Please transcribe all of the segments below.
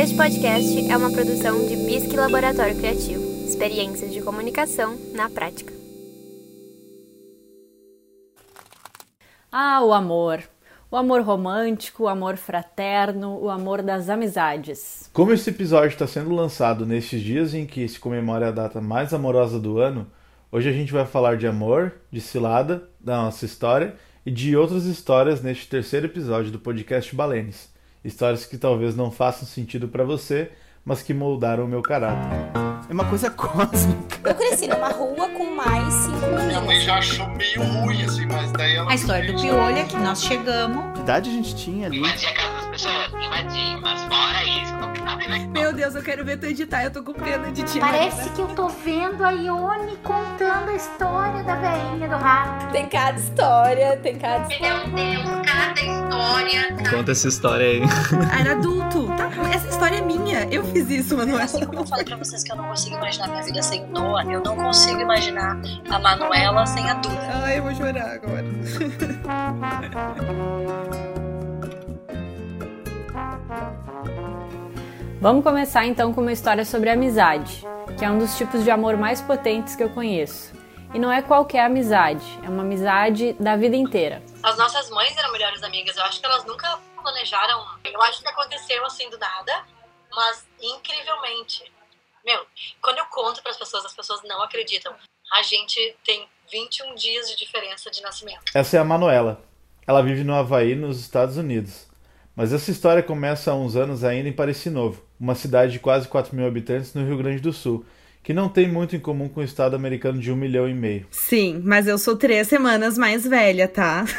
Este podcast é uma produção de Bisque Laboratório Criativo. Experiências de comunicação na prática. Ah, o amor. O amor romântico, o amor fraterno, o amor das amizades. Como esse episódio está sendo lançado nestes dias em que se comemora a data mais amorosa do ano, hoje a gente vai falar de amor, de cilada, da nossa história e de outras histórias neste terceiro episódio do podcast Balenes. Histórias que talvez não façam sentido para você, mas que moldaram o meu caráter. É uma coisa cósmica. Eu cresci numa rua com mais cinco Minha meninas. mãe já achou meio ruim, assim, mas daí ela. A história do piolho é que nós chegamos. Que idade a gente tinha ali? Invadir a invadir, mas isso, não. Meu Deus, eu quero ver tu editar, eu tô com pena de ti. Parece que eu tô vendo a Ione contando a história da velhinha do rato. Tem cada história, tem cada história. Meu Deus, cada história. Conta essa história aí. Era adulto. Tá, essa história é minha. Eu fiz isso, Manuela. Assim como eu falei pra vocês que eu não consigo imaginar minha vida sem Noah, eu não consigo imaginar a Manuela sem a Duda. Ai, eu vou chorar agora. Vamos começar então com uma história sobre amizade, que é um dos tipos de amor mais potentes que eu conheço. E não é qualquer amizade, é uma amizade da vida inteira. As nossas mães eram melhores amigas, eu acho que elas nunca planejaram. Eu acho que aconteceu assim do nada, mas incrivelmente. Meu, quando eu conto para as pessoas, as pessoas não acreditam. A gente tem 21 dias de diferença de nascimento. Essa é a Manuela. Ela vive no Havaí, nos Estados Unidos. Mas essa história começa há uns anos ainda em Pareci Novo, uma cidade de quase 4 mil habitantes no Rio Grande do Sul, que não tem muito em comum com o estado americano de um milhão e meio. Sim, mas eu sou três semanas mais velha, tá?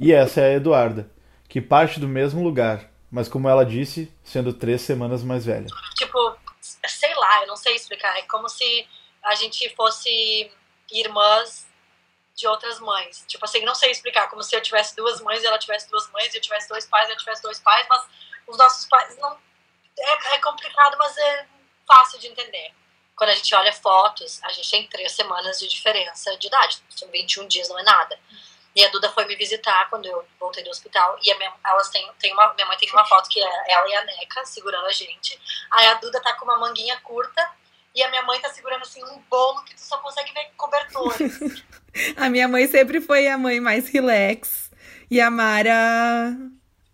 E essa é a Eduarda, que parte do mesmo lugar, mas como ela disse, sendo três semanas mais velha. Tipo, sei lá, eu não sei explicar. É como se a gente fosse irmãs de outras mães. Tipo assim, não sei explicar. Como se eu tivesse duas mães e ela tivesse duas mães, eu tivesse dois pais ela tivesse dois pais, mas os nossos pais não. É, é complicado, mas é fácil de entender. Quando a gente olha fotos, a gente tem três semanas de diferença de idade. São 21 dias, não é nada. E a Duda foi me visitar quando eu voltei do hospital. E minha, elas têm, tem uma, minha mãe tem uma foto que é ela e a Neca segurando a gente. Aí a Duda tá com uma manguinha curta. E a minha mãe tá segurando assim um bolo que tu só consegue ver cobertores. A minha mãe sempre foi a mãe mais relax e a Mara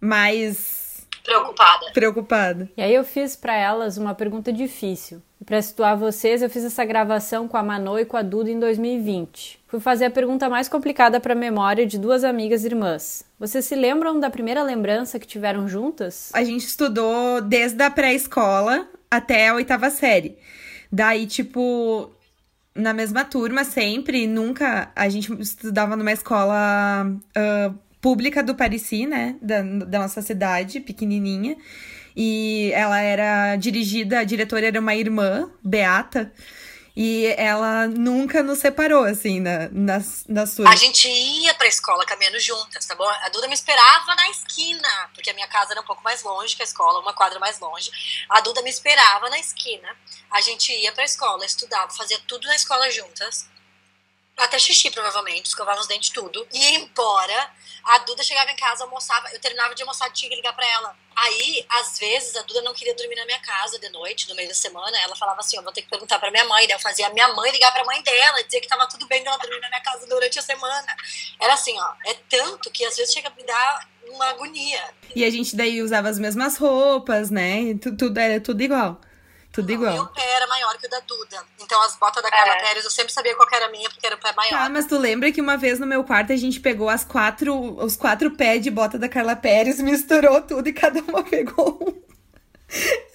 mais preocupada. preocupada. E aí eu fiz para elas uma pergunta difícil. E para situar vocês, eu fiz essa gravação com a Manu e com a Duda em 2020. Fui fazer a pergunta mais complicada para a memória de duas amigas irmãs. Vocês se lembram da primeira lembrança que tiveram juntas? A gente estudou desde a pré-escola até a oitava série. Daí, tipo, na mesma turma sempre, nunca. A gente estudava numa escola ah, pública do Parisi, né? Da, da nossa cidade, pequenininha. E ela era dirigida, a diretora era uma irmã, Beata. E ela nunca nos separou, assim, na, nas, nas A turmas. gente ia pra escola caminhando juntas, tá bom? A Duda me esperava na esquina, porque a minha casa era um pouco mais longe que a escola, uma quadra mais longe. A Duda me esperava na esquina. A gente ia pra escola, estudava, fazia tudo na escola juntas. Até xixi, provavelmente, escovava os dentes, tudo. E ia embora. A Duda chegava em casa, almoçava. Eu terminava de almoçar, tinha que ligar pra ela. Aí, às vezes, a Duda não queria dormir na minha casa de noite, no meio da semana. Ela falava assim: Eu vou ter que perguntar pra minha mãe. Daí eu fazia a minha mãe ligar pra mãe dela, dizer que tava tudo bem dela dormir na minha casa durante a semana. Era assim, ó. É tanto que às vezes chega a me dar uma agonia. E a gente daí usava as mesmas roupas, né? E tu- tudo era tudo igual. Tudo o igual. pé era maior que o da Duda. Então as botas da Carla É. Pérez eu sempre sabia qual que era a minha, porque era o pé maior. Tá, mas tu lembra que uma vez no meu quarto a gente pegou as quatro, os quatro pés de bota da Carla Pérez, misturou tudo e cada uma pegou um.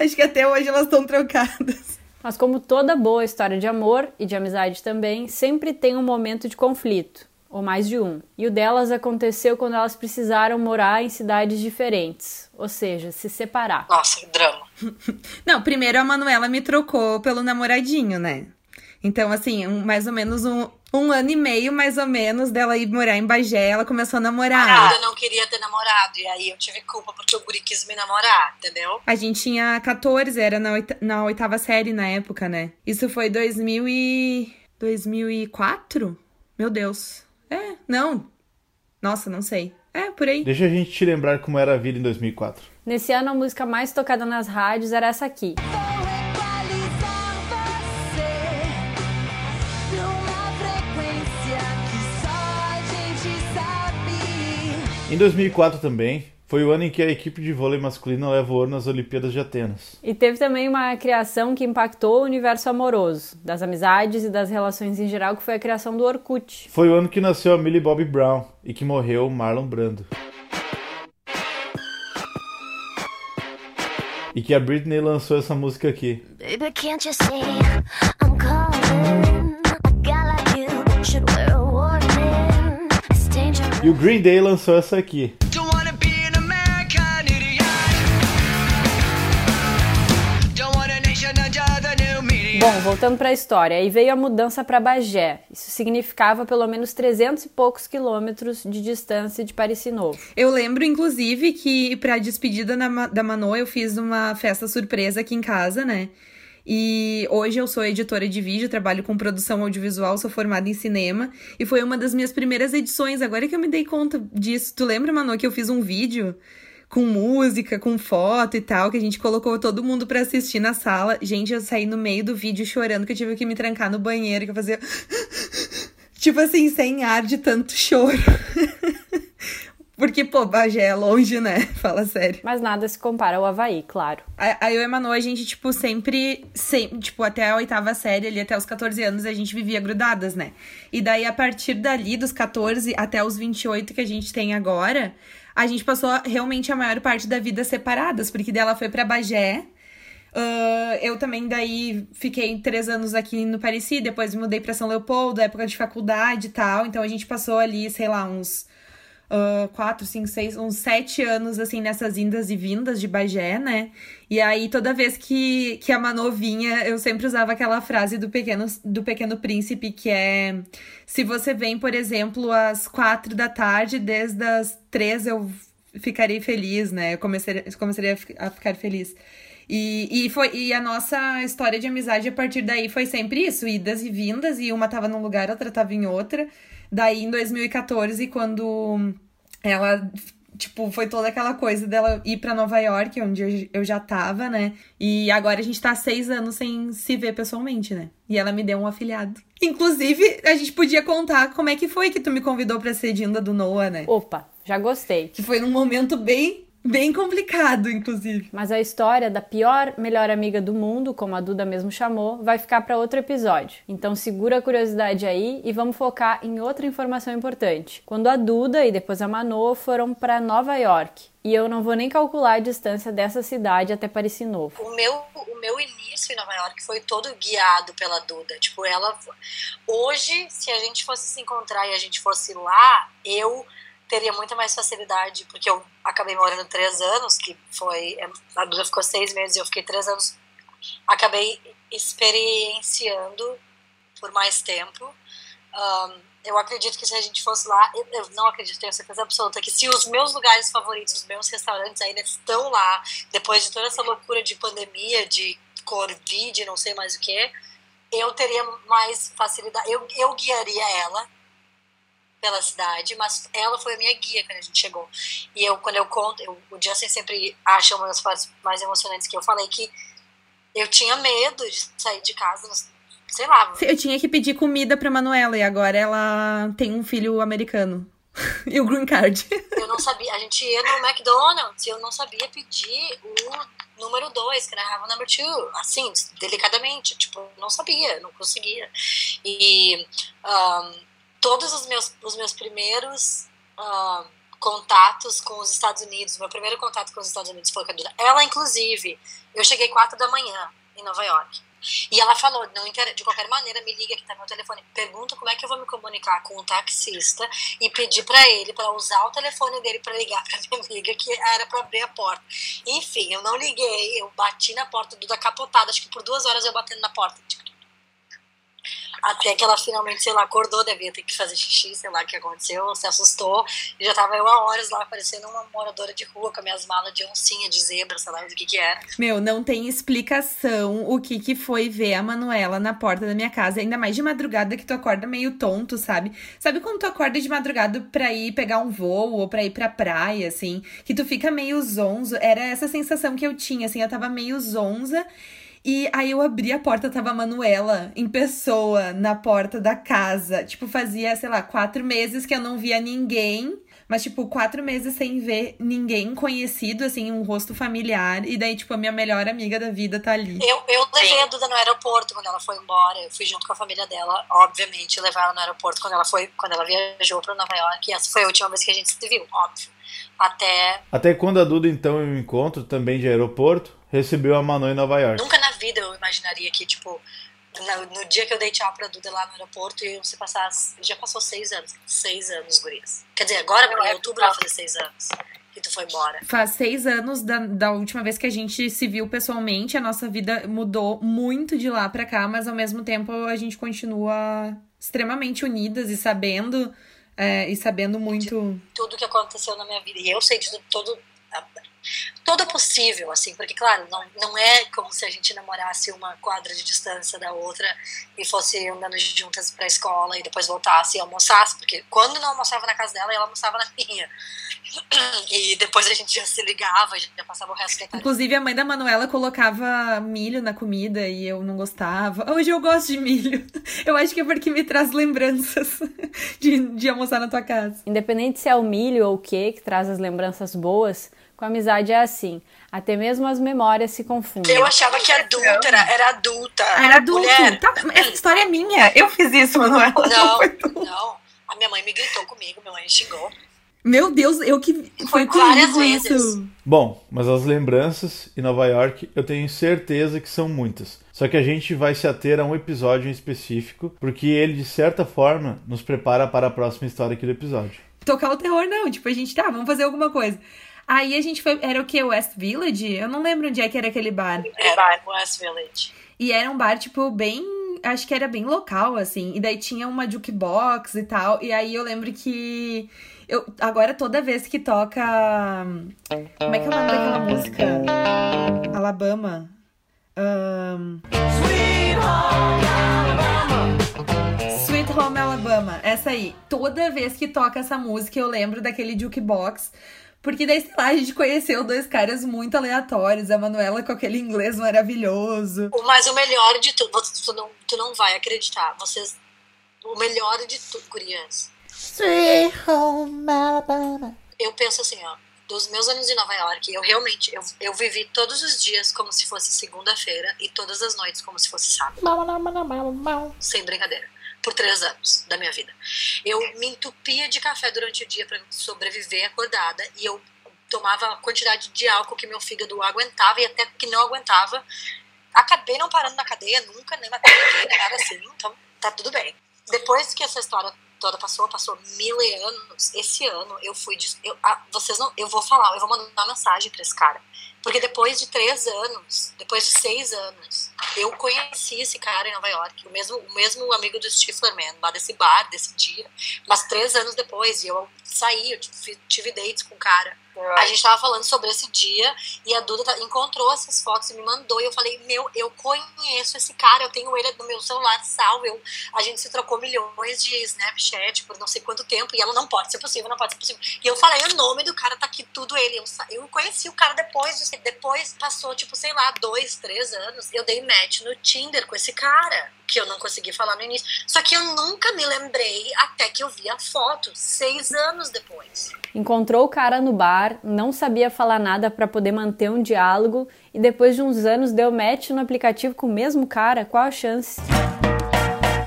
Acho que até hoje elas estão trocadas. Mas como toda boa história de amor e de amizade também, sempre tem um momento de conflito, ou mais de um. E o delas aconteceu quando elas precisaram morar em cidades diferentes, ou seja, se separar. Nossa, que drama. Não, primeiro a Manuela me trocou pelo namoradinho, né? Então, assim, um- mais ou menos um, um ano e meio, mais ou menos, dela ir morar em Bagé, ela começou a namorar. Duda não queria ter namorado. E aí eu tive culpa porque o guri quis me namorar, entendeu? A gente tinha 14, era na, oita- na oitava série na época, né? Isso foi 2000 e... 2004? Meu Deus. É, não. Nossa, não sei. É, por aí. Deixa a gente te lembrar como era a vida em 2004. Nesse ano, a música mais tocada nas rádios era essa aqui. Em 2004 também, foi o ano em que a equipe de vôlei masculino leva o ouro nas Olimpíadas de Atenas. E teve também uma criação que impactou o universo amoroso, das amizades e das relações em geral, que foi a criação do Orkut. Foi o ano que nasceu a Millie Bobby Brown e que morreu o Marlon Brando. E que a Britney lançou essa música aqui. Baby, can't you see I'm calling? A guy like you should wear a warning. It's dangerous. E o Green Day lançou essa aqui. Bom, voltando para a história, aí veio a mudança para Bagé. Isso significava pelo menos 300 e poucos quilômetros de distância de Paris Novo. Eu lembro, inclusive, que pra despedida na- da Mano eu fiz uma festa surpresa aqui em casa, né? E hoje eu sou editora de vídeo, trabalho com produção audiovisual, sou formada em cinema. E foi uma das minhas primeiras edições, agora que eu me dei conta disso. Tu lembra, Manu, que eu fiz um vídeo com música, com foto e tal, que a gente colocou todo mundo pra assistir na sala. Gente, eu saí no meio do vídeo chorando que eu tive que me trancar no banheiro, que eu fazia. tipo assim, sem ar de tanto choro. Porque, pô, Bagé é longe, né? Fala sério. Mas nada se compara ao Havaí, claro. A- Aí eu e a Manu, a gente, tipo, sempre, sempre, tipo, até a oitava série, ali até os 14 anos, a gente vivia grudadas, né? E daí, a partir dali, dos 14 até os 28 que a gente tem agora, a gente passou realmente a maior parte da vida separadas, porque dela foi pra Bagé. Ah, eu também daí fiquei três anos aqui no Pareci, depois mudei pra São Leopoldo, época de faculdade e tal. Então a gente passou ali, sei lá, uns ah, quatro, cinco, seis, uns sete anos, assim, nessas indas e vindas de Bagé, né? E aí, toda vez que, que a Manu vinha, eu sempre usava aquela frase do pequeno, do pequeno Príncipe, que é... Se você vem, por exemplo, às quatro da tarde, desde as três eu ficarei feliz, né? Eu comecei, começaria a ficar feliz. E, e, foi, e a nossa história de amizade a partir daí foi sempre isso, idas e vindas, e uma tava num lugar, outra tava em outra. Daí, em 2014, quando ela, tipo, foi toda aquela coisa dela ir pra Nova York, onde eu, já tava, né? E agora a gente tá há seis anos sem se ver pessoalmente, né? E ela me deu um afilhado. Inclusive, a gente podia contar como é que foi que tu me convidou pra ser Dinda do Noah, né? Opa, já gostei. Que foi num momento bem, bem complicado, inclusive. Mas a história da pior melhor amiga do mundo, como a Duda mesmo chamou, vai ficar para outro episódio. Então segura a curiosidade aí e vamos focar em outra informação importante. Quando a Duda e depois a Mano foram para Nova York. E eu não vou nem calcular a distância dessa cidade até Paris Novo. O meu, o meu início em Nova York foi todo guiado pela Duda. Tipo, ela. Hoje, se a gente fosse se encontrar e a gente fosse lá, eu teria muita mais facilidade, porque eu acabei morando três anos, que foi. A Duda ficou seis meses e eu fiquei três anos. Acabei experienciando por mais tempo. Um, eu acredito que se a gente fosse lá, eu, não acredito, tenho certeza absoluta, que se os meus lugares favoritos, os meus restaurantes ainda estão lá, depois de toda essa loucura de pandemia, de Covid, não sei mais o que, eu teria mais facilidade, eu, eu guiaria ela pela cidade, mas ela foi a minha guia quando a gente chegou. E eu, quando eu conto, eu, o Justin sempre acha uma das partes mais emocionantes que eu falei que eu tinha medo de sair de casa, sei lá. Eu tinha que pedir comida pra Manuela e agora ela tem um filho americano. e o green card. Eu não sabia, a gente ia no McDonald's e eu não sabia pedir o número 2, que era number 2, assim, delicadamente, tipo, não sabia, não conseguia. E um, todos os meus, os meus primeiros um, contatos com os Estados Unidos, meu primeiro contato com os Estados Unidos foi com a Duda. Ela, inclusive, eu cheguei quatro da manhã em Nova York. E ela falou, não de qualquer maneira, me liga que tá meu telefone, pergunta como é que eu vou me comunicar com o taxista e pedir para ele para usar o telefone dele para ligar para minha amiga que era para abrir a porta. Enfim, eu não liguei, eu bati na porta, Duda capotada, acho que por duas horas eu batendo na porta. Até que ela finalmente, sei lá, acordou, devia ter que fazer xixi, sei lá o que aconteceu, se assustou. E já tava eu há horas lá, parecendo uma moradora de rua, com as minhas malas de oncinha, de zebra, sei lá o que que era. Meu, não tem explicação o que que foi ver a Manuela na porta da minha casa, ainda mais de madrugada que tu acorda meio tonto, sabe? Sabe quando tu acorda de madrugada pra ir pegar um voo ou pra ir pra praia, assim, que tu fica meio zonzo? Era essa sensação que eu tinha, assim, eu tava meio zonza. E aí eu abri a porta, tava a Manuela em pessoa na porta da casa. Tipo, fazia, sei lá, quatro meses que eu não via ninguém. Mas, tipo, quatro meses sem ver ninguém conhecido, assim, um rosto familiar. E daí, tipo, a minha melhor amiga da vida tá ali. Eu, eu levei a Duda no aeroporto quando ela foi embora. Eu fui junto com a família dela, obviamente, levar ela no aeroporto quando ela foi, quando ela viajou pra Nova York. E essa foi a última vez que a gente se viu, óbvio. Até Até quando a Duda, então, em um encontro também de aeroporto, recebeu a Manu em Nova York. nunca na vida eu imaginaria que, tipo, no, no dia que eu dei tchau pra Duda lá no aeroporto, iam se passar. Já passou seis anos. Seis anos, gurias. Quer dizer, agora, em outubro, vai fazer seis anos que tu foi embora. Faz seis anos da, da última vez que a gente se viu pessoalmente. A nossa vida mudou muito de lá pra cá, mas ao mesmo tempo a gente continua extremamente unidas e sabendo. é, e sabendo muito. tudo que aconteceu na minha vida. E eu sei de tudo, todo, todo possível, assim, porque, claro, não, não é como se a gente namorasse uma quadra de distância da outra e fosse andando juntas pra escola e depois voltasse e almoçasse, porque quando não almoçava na casa dela, ela almoçava na minha. E depois a gente já se ligava, já passava o resto da tarde. Inclusive, a mãe da Manuela colocava milho na comida e eu não gostava. Hoje eu gosto de milho. Eu acho que é porque me traz lembranças de, de almoçar na tua casa. Independente se é o milho ou o que que traz as lembranças boas, com a amizade é assim. Até mesmo as memórias se confundem. Eu achava que adulta era, adulta. Era. Mulher. Tá, essa história é minha. Eu fiz isso, Manuela. Não, não. A minha mãe me gritou comigo, minha mãe me xingou. Meu Deus, eu que foi várias comigo vezes. isso. Bom, mas as lembranças em Nova York eu tenho certeza que são muitas. Só que a gente vai se ater a um episódio em específico, porque ele, de certa forma, nos prepara para a próxima história aqui do episódio. Tocar o terror, não. Tipo, a gente, tá, vamos fazer alguma coisa. Aí a gente foi. Era o que? West Village? Eu não lembro onde é que era aquele bar. Era West Village. E era um bar, tipo, bem. Acho que era bem local, assim. E daí tinha uma jukebox e tal. E aí eu lembro que. Eu, agora, toda vez que toca. Como é que é o nome daquela música? Alabama. Ahn, Sweet Home Alabama. Essa aí. Toda vez que toca essa música, eu lembro daquele jukebox. Porque daí, sei lá, a gente conheceu dois caras muito aleatórios. A Manuela com aquele inglês maravilhoso. O- Mas o melhor de tudo, você- tu não, tu não vai acreditar. Vocês. O melhor de tudo, gurias. Sweet home Alabama. Eu penso assim, ó. Dos meus anos em Nova York, eu realmente. Eu, eu vivi todos os dias como se fosse segunda-feira e todas as noites como se fosse sábado. Sem brincadeira. Por três anos da minha vida. Eu me entupia de café durante o dia para sobreviver acordada e eu tomava a quantidade de álcool que meu fígado aguentava e até que não aguentava. Acabei não parando na cadeia nunca, nem matei ninguém, nada assim, então tá tudo bem. Depois que essa história toda passou, passou mil anos, esse ano eu fui. eu, ah, vocês não. Eu vou falar, eu vou mandar uma mensagem pra esse cara. Porque depois de três anos, depois de seis anos, eu conheci esse cara em Nova York, o mesmo, o mesmo amigo do Stifler Man, lá desse bar, desse dia. Mas três anos depois, e eu saí, eu tive, tive dates com o cara. A gente tava falando sobre esse dia e a Duda tá- encontrou essas fotos e me mandou. E eu falei, meu, eu conheço esse cara, eu tenho ele no meu celular salvo. Eu, a gente se trocou milhões de Snapchat por não sei quanto tempo. E ela não pode ser possível, não pode ser possível. E eu falei, o nome do cara tá aqui, tudo ele. Eu, eu conheci o cara depois. disso. Depois passou, tipo, sei lá, dois, três anos. Eu dei match no Tinder com esse cara, que eu não consegui falar no início. Só que eu nunca me lembrei até que eu vi a foto, seis anos depois. Encontrou o cara no bar, não sabia falar nada para poder manter um diálogo e depois de uns anos deu match no aplicativo com o mesmo cara. Qual a chance?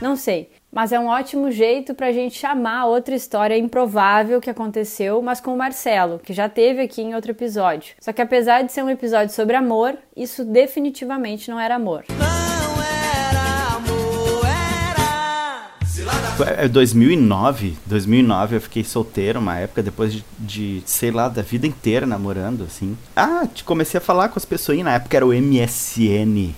Não sei, mas é um ótimo jeito pra gente chamar outra história improvável que aconteceu, mas com o Marcelo, que já teve aqui em outro episódio. Só que apesar de ser um episódio sobre amor, isso definitivamente não era amor. É 2009, 2009 eu fiquei solteiro uma época, depois de, de, sei lá, da vida inteira namorando, assim. Ah, te- comecei a falar com as pessoas, e na época era o MSN.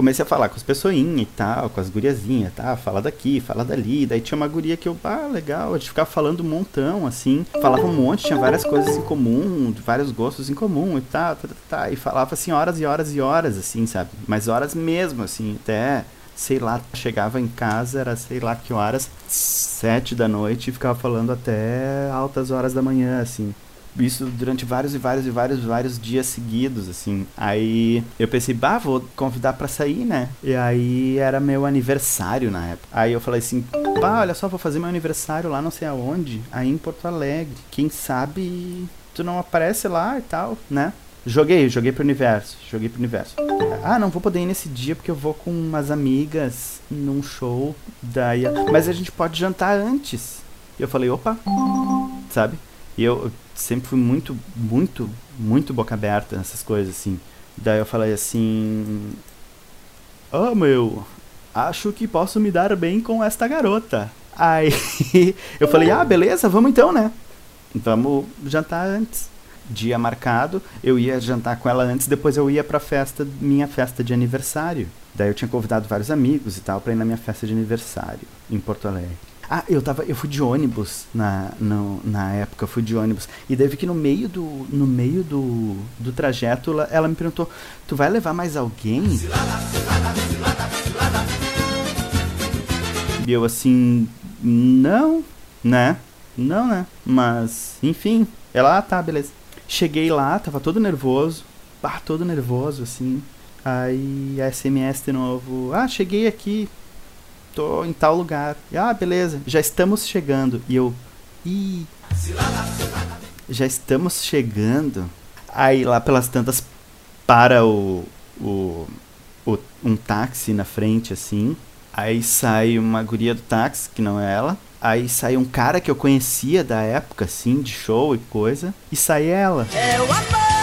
Comecei a falar com as pessoinhas e tal, com as guriazinhas, tá? Fala daqui, fala dali. Daí tinha uma guria que eu, ah, legal, a gente ficava falando um montão, assim. Falava um monte, tinha várias coisas em comum, vários gostos em comum e tal, tá, tá, tá. E falava assim horas e horas e horas, assim, sabe? Mas horas mesmo, assim, até sei lá, chegava em casa, era sei lá que horas, sete da noite e ficava falando até altas horas da manhã, assim. Isso durante vários e vários e vários vários dias seguidos, assim. Aí eu pensei, bah, vou convidar pra sair, né? E aí era meu aniversário na época. Aí eu falei assim, bah, olha só, vou fazer meu aniversário lá não sei aonde, aí em Porto Alegre. Quem sabe tu não aparece lá e tal, né? Joguei, joguei pro universo, joguei pro universo. Ah, não vou poder ir nesse dia porque eu vou com umas amigas num show. Daí, mas a gente pode jantar antes. E eu falei, opa, sabe? E eu sempre fui muito, muito, muito boca aberta nessas coisas, assim. Daí eu falei assim: Oh, meu, acho que posso me dar bem com esta garota. Aí eu falei: Ah, beleza, vamos então, né? Vamos jantar antes. Dia marcado, eu ia jantar com ela antes, depois eu ia pra festa, minha festa de aniversário. Daí eu tinha convidado vários amigos e tal pra ir na minha festa de aniversário em Porto Alegre. Ah, eu tava. Eu fui de ônibus na, no, na época, fui de ônibus. E daí vi que no meio do. No meio do, do trajeto ela, ela me perguntou, tu vai levar mais alguém? E eu assim, não, né? Não, né? Mas, enfim. Ela, ah, tá, beleza. Cheguei lá, tava todo nervoso. Ah, todo nervoso, assim. Aí a SMS de novo. Ah, cheguei aqui. Tô em tal lugar. E, ah, beleza. Já estamos chegando. E eu. Ih. Já estamos chegando. Aí lá pelas tantas para o, o, o um táxi na frente assim. Aí sai uma guria do táxi, que não é ela. Aí sai um cara que eu conhecia da época, assim, de show e coisa. E sai ela. É o amor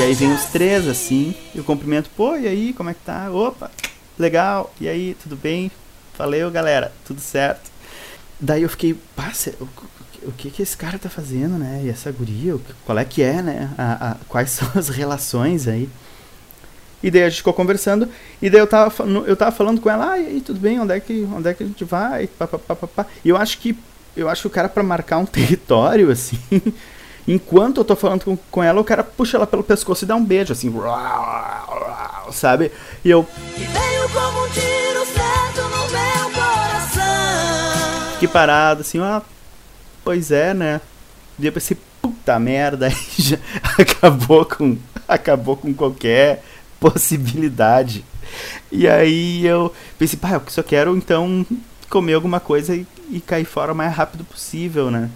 e aí vem os três, assim. Eu cumprimento, pô, e aí, como é que tá? Opa, legal. E aí, tudo bem? Valeu, galera, tudo certo. Daí eu fiquei, pá, o, que que esse cara tá fazendo, né? E essa guria, qual é que é, né? A- a- quais são as relações aí? E daí a gente ficou conversando, e daí eu tava, eu tava falando com ela, ah, e aí, tudo bem, onde é que, onde é que a gente vai? E eu acho que, eu acho que o cara pra marcar um território, assim, enquanto eu tô falando com, com ela, o cara puxa ela pelo pescoço e dá um beijo, assim, sabe? E eu, E veio como um tiro certo no meu coração. fiquei parado, assim, ah, pois é, né? E eu pensei, puta merda, aí já acabou com, acabou com qualquer possibilidade. E aí eu pensei, pá, eu só quero então comer alguma coisa e, e cair fora o mais rápido possível, né?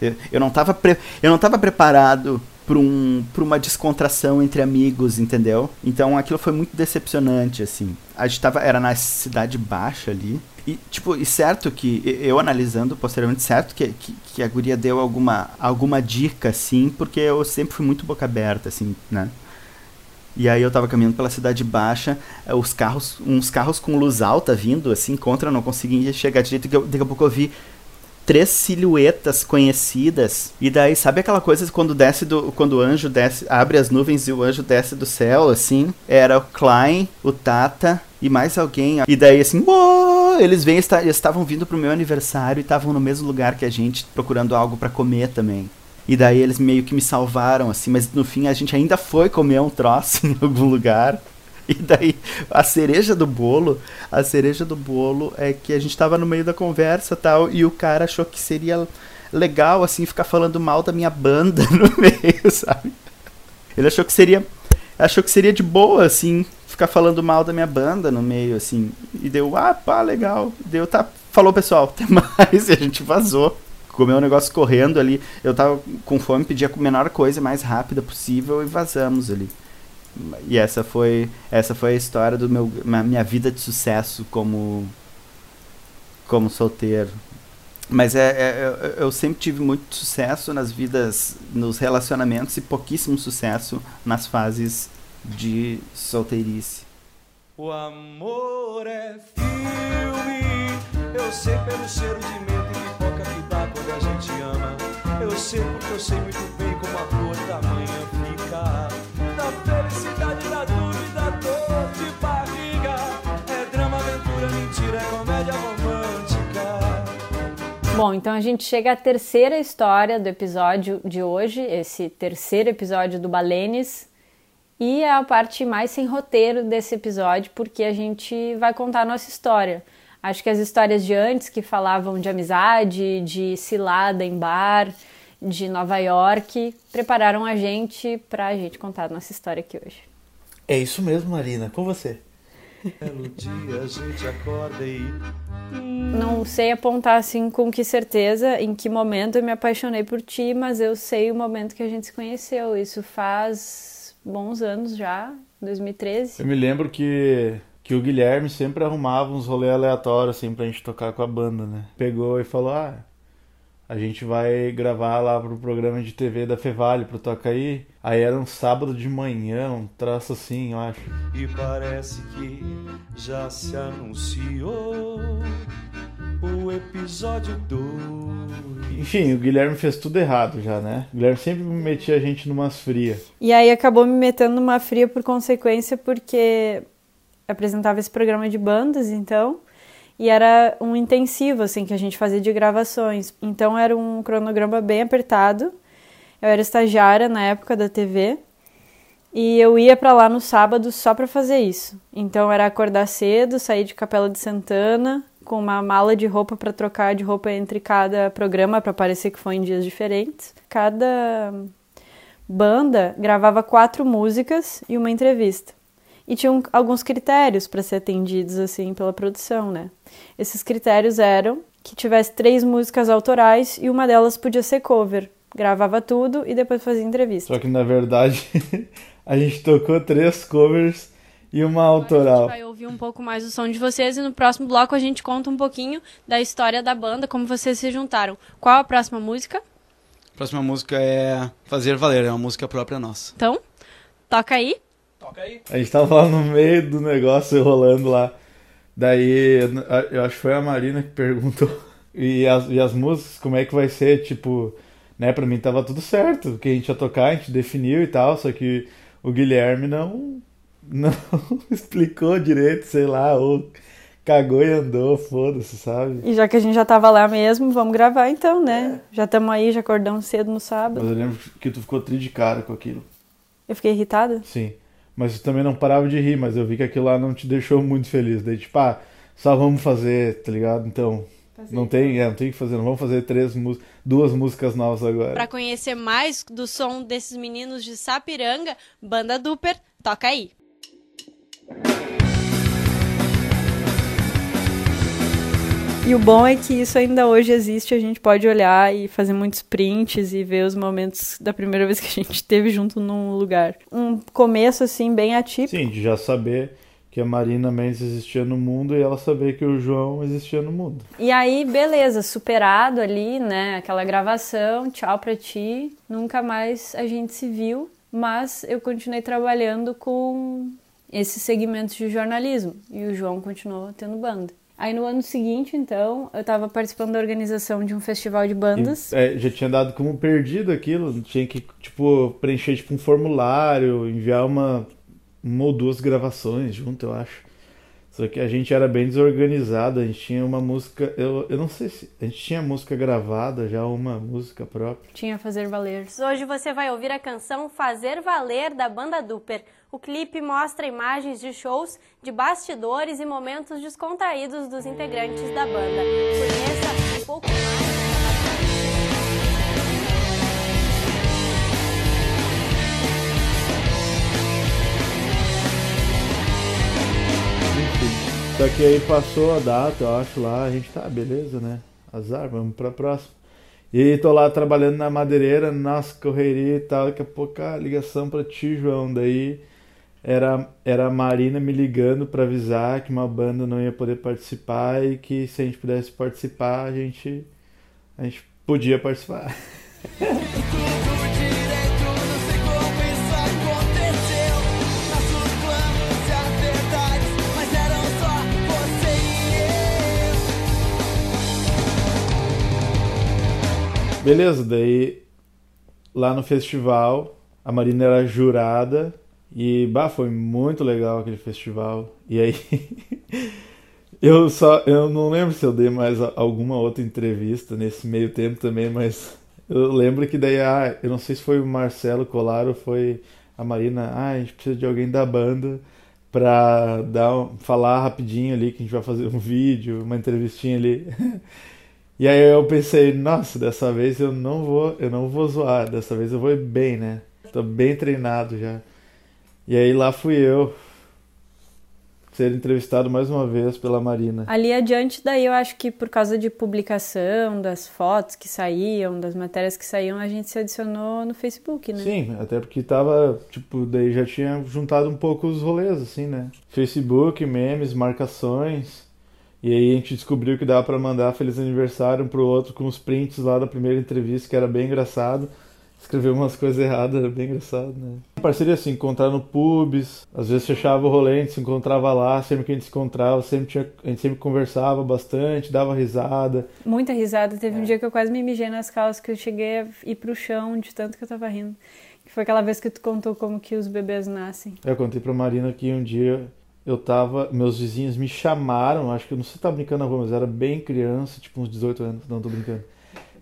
Eu, não tava pre- eu não tava preparado para um, pra uma descontração entre amigos, entendeu? Então aquilo foi muito decepcionante, assim. A gente tava, era na cidade baixa ali. E, tipo, e certo que, eu analisando posteriormente, certo que, que, que a guria deu alguma, alguma dica, assim, porque eu sempre fui muito boca aberta, assim, né? E aí eu tava caminhando pela cidade baixa, eh, os carros, uns carros com luz alta vindo, assim, contra, eu não conseguia chegar direito, daqui a pouco eu vi três silhuetas conhecidas. E daí, sabe aquela coisa quando desce do. Quando o anjo desce, abre as nuvens e o anjo desce do céu, assim? Era o Klein, o Tata e mais alguém. E daí, assim, "Uou!" eles vêm, estavam vindo pro meu aniversário e estavam no mesmo lugar que a gente, procurando algo pra comer também. E daí eles meio que me salvaram, assim, mas no fim a gente ainda foi comer um troço em algum lugar. E daí, a cereja do bolo, a cereja do bolo é que a gente tava no meio da conversa tal, e o cara achou que seria legal, assim, ficar falando mal da minha banda no meio, sabe? Ele achou que seria, achou que seria de boa, assim, ficar falando mal da minha banda no meio, assim. E deu, ah, pá, legal. Deu, tá, falou pessoal, até mais, e a gente vazou. Comeu um negócio correndo ali, eu tava com fome, pedi a menor coisa, mais rápida possível, e vazamos ali. E essa foi, essa foi a história do meu, minha vida de sucesso como, como solteiro. Mas é, é- eu, sempre tive muito sucesso nas vidas, nos relacionamentos e pouquíssimo sucesso nas fases de solteirice. O amor é filme, eu sei pelo cheiro de menta e pipoca que dá quando a gente ama. Eu sei porque eu sei muito bem como a flor da manhã fica. Da felicidade, da dúvida, dor de barriga. É drama, aventura, mentira, é comédia romântica. Bom, então a gente chega à terceira história do episódio de hoje, esse terceiro episódio do Balenes. E é a parte mais sem roteiro desse episódio, porque a gente vai contar a nossa história. Acho que as histórias de antes, que falavam de amizade, de cilada em bar, de Nova York, prepararam a gente pra gente contar a nossa história aqui hoje. É isso mesmo, Marina, com você. Belo dia a gente acorda e. Não sei apontar assim com que certeza em que momento eu me apaixonei por ti, mas eu sei o momento que a gente se conheceu. Isso faz bons anos já, 2013. Eu me lembro que, que o Guilherme sempre arrumava uns rolês aleatórios assim pra gente tocar com a banda, né? Pegou e falou: Ah, a gente vai gravar lá pro programa de TV da Fevale pro Toca aí. Aí era um sábado de manhã, um traço assim, eu acho. E parece que já se anunciou o episódio 2. Enfim, o Guilherme fez tudo errado já, né? O Guilherme sempre metia a gente numas frias. E aí acabou me metendo numa fria por consequência, porque apresentava esse programa de bandas, então, e era um intensivo, assim, que a gente fazia de gravações. Então era um cronograma bem apertado. Eu era estagiária na época da TV, e eu ia para lá no sábado só para fazer isso. Então era acordar cedo, sair de Capela de Santana, com uma mala de roupa para trocar de roupa entre cada programa para parecer que foi em dias diferentes. Cada banda gravava quatro músicas e uma entrevista. E tinham alguns critérios para ser atendidos assim pela produção, né? Esses critérios eram que tivesse três músicas autorais e uma delas podia ser cover. Gravava tudo e depois fazia entrevista. Só que na verdade a gente tocou três covers e uma autoral. vai ouvir um pouco mais o som de vocês e no próximo bloco a gente conta um pouquinho da história da banda, como vocês se juntaram. Qual a próxima música? A próxima música é Fazer Valer, é uma música própria nossa. Então, toca aí. A gente tava lá no meio do negócio rolando lá. Daí, eu acho que foi a Marina que perguntou. E as, e as músicas, como é que vai ser? Tipo, né, pra mim tava tudo certo. O que a gente ia tocar, a gente definiu e tal. Só que o Guilherme não, não explicou direito, sei lá, ou cagou e andou, foda-se, sabe? E já que a gente já tava lá mesmo, vamos gravar então, né? Já estamos aí, já acordamos cedo no sábado. Mas eu lembro que tu ficou tri de cara com aquilo. Eu fiquei irritada? Sim. Mas tu também não parava de rir, mas eu vi que aquilo lá não te deixou muito feliz. Daí, tipo, ah, só vamos fazer, tá ligado? Então, não tem, é, não tem o que fazer, não vamos fazer três duas músicas novas agora. Para conhecer mais do som desses meninos de Sapiranga, Banda Duper, toca aí. E o bom é que isso ainda hoje existe, a gente pode olhar e fazer muitos prints e ver os momentos da primeira vez que a gente esteve junto num lugar. Um começo, assim, bem atípico. Sim, de já saber que a Marina Mendes existia no mundo e ela saber que o João existia no mundo. E aí, beleza, superado ali, né, aquela gravação, tchau pra ti, nunca mais a gente se viu, mas eu continuei trabalhando com esses segmentos de jornalismo e o João continuou tendo banda. Aí no ano seguinte, então, eu tava participando da organização de um festival de bandas. E, é, já tinha dado como perdido aquilo, tinha que, tipo, preencher tipo, um formulário, enviar uma, uma ou duas gravações junto, eu acho. Só que a gente era bem desorganizado, a gente tinha uma música, eu, eu não sei se a gente tinha música gravada, já uma música própria. Tinha Fazer Valer. Hoje você vai ouvir a canção Fazer Valer da banda Duper. O clipe mostra imagens de shows, de bastidores e momentos descontraídos dos integrantes da banda. Conheça um pouco mais. Só que aí passou a data, eu acho lá, a gente tá, beleza, né? Azar, vamos pra próxima. E tô lá trabalhando na madeireira, nas correria e tal, daqui a pouco a ligação pra ti, João. Daí era, era a Marina me ligando para avisar que uma banda não ia poder participar e que se a gente pudesse participar, a gente, a gente podia participar. Beleza, daí lá no festival A Marina era jurada e bah, foi muito legal aquele festival. E aí eu só eu não lembro se eu dei mais alguma outra entrevista nesse meio tempo também, mas eu lembro que daí ah, eu não sei se foi o Marcelo Colar ou foi a Marina, ah, a gente precisa de alguém da banda pra dar falar rapidinho ali que a gente vai fazer um vídeo, uma entrevistinha ali. E aí eu pensei, nossa, dessa vez eu não vou, eu não vou zoar, dessa vez eu vou ir bem, né? Tô bem treinado já. E aí lá fui eu ser entrevistado mais uma vez pela Marina. Ali adiante, daí eu acho que por causa de publicação, das fotos que saíam, das matérias que saíam, a gente se adicionou no Facebook, né? Sim, até porque tava, tipo, daí já tinha juntado um pouco os rolês, assim, né? Facebook, memes, marcações. E aí a gente descobriu que dava pra mandar feliz aniversário um pro outro com os prints lá da primeira entrevista, que era bem engraçado. Escreveu umas coisas erradas, era bem engraçado, né? Parceria assim, encontrar no pubs, às vezes fechava o rolê, a gente se encontrava lá, sempre que a gente se encontrava, sempre tinha, a gente sempre conversava bastante, dava risada. Muita risada. É. Teve um dia que eu quase me mijei nas calças, que eu cheguei a ir pro chão de tanto que eu tava rindo. Que foi aquela vez que tu contou como que os bebês nascem. Eu contei pra Marina que um dia eu tava. Meus vizinhos me chamaram, acho que eu não sei se tá brincando na rua, mas eu era bem criança, tipo uns 18 anos, não tô brincando.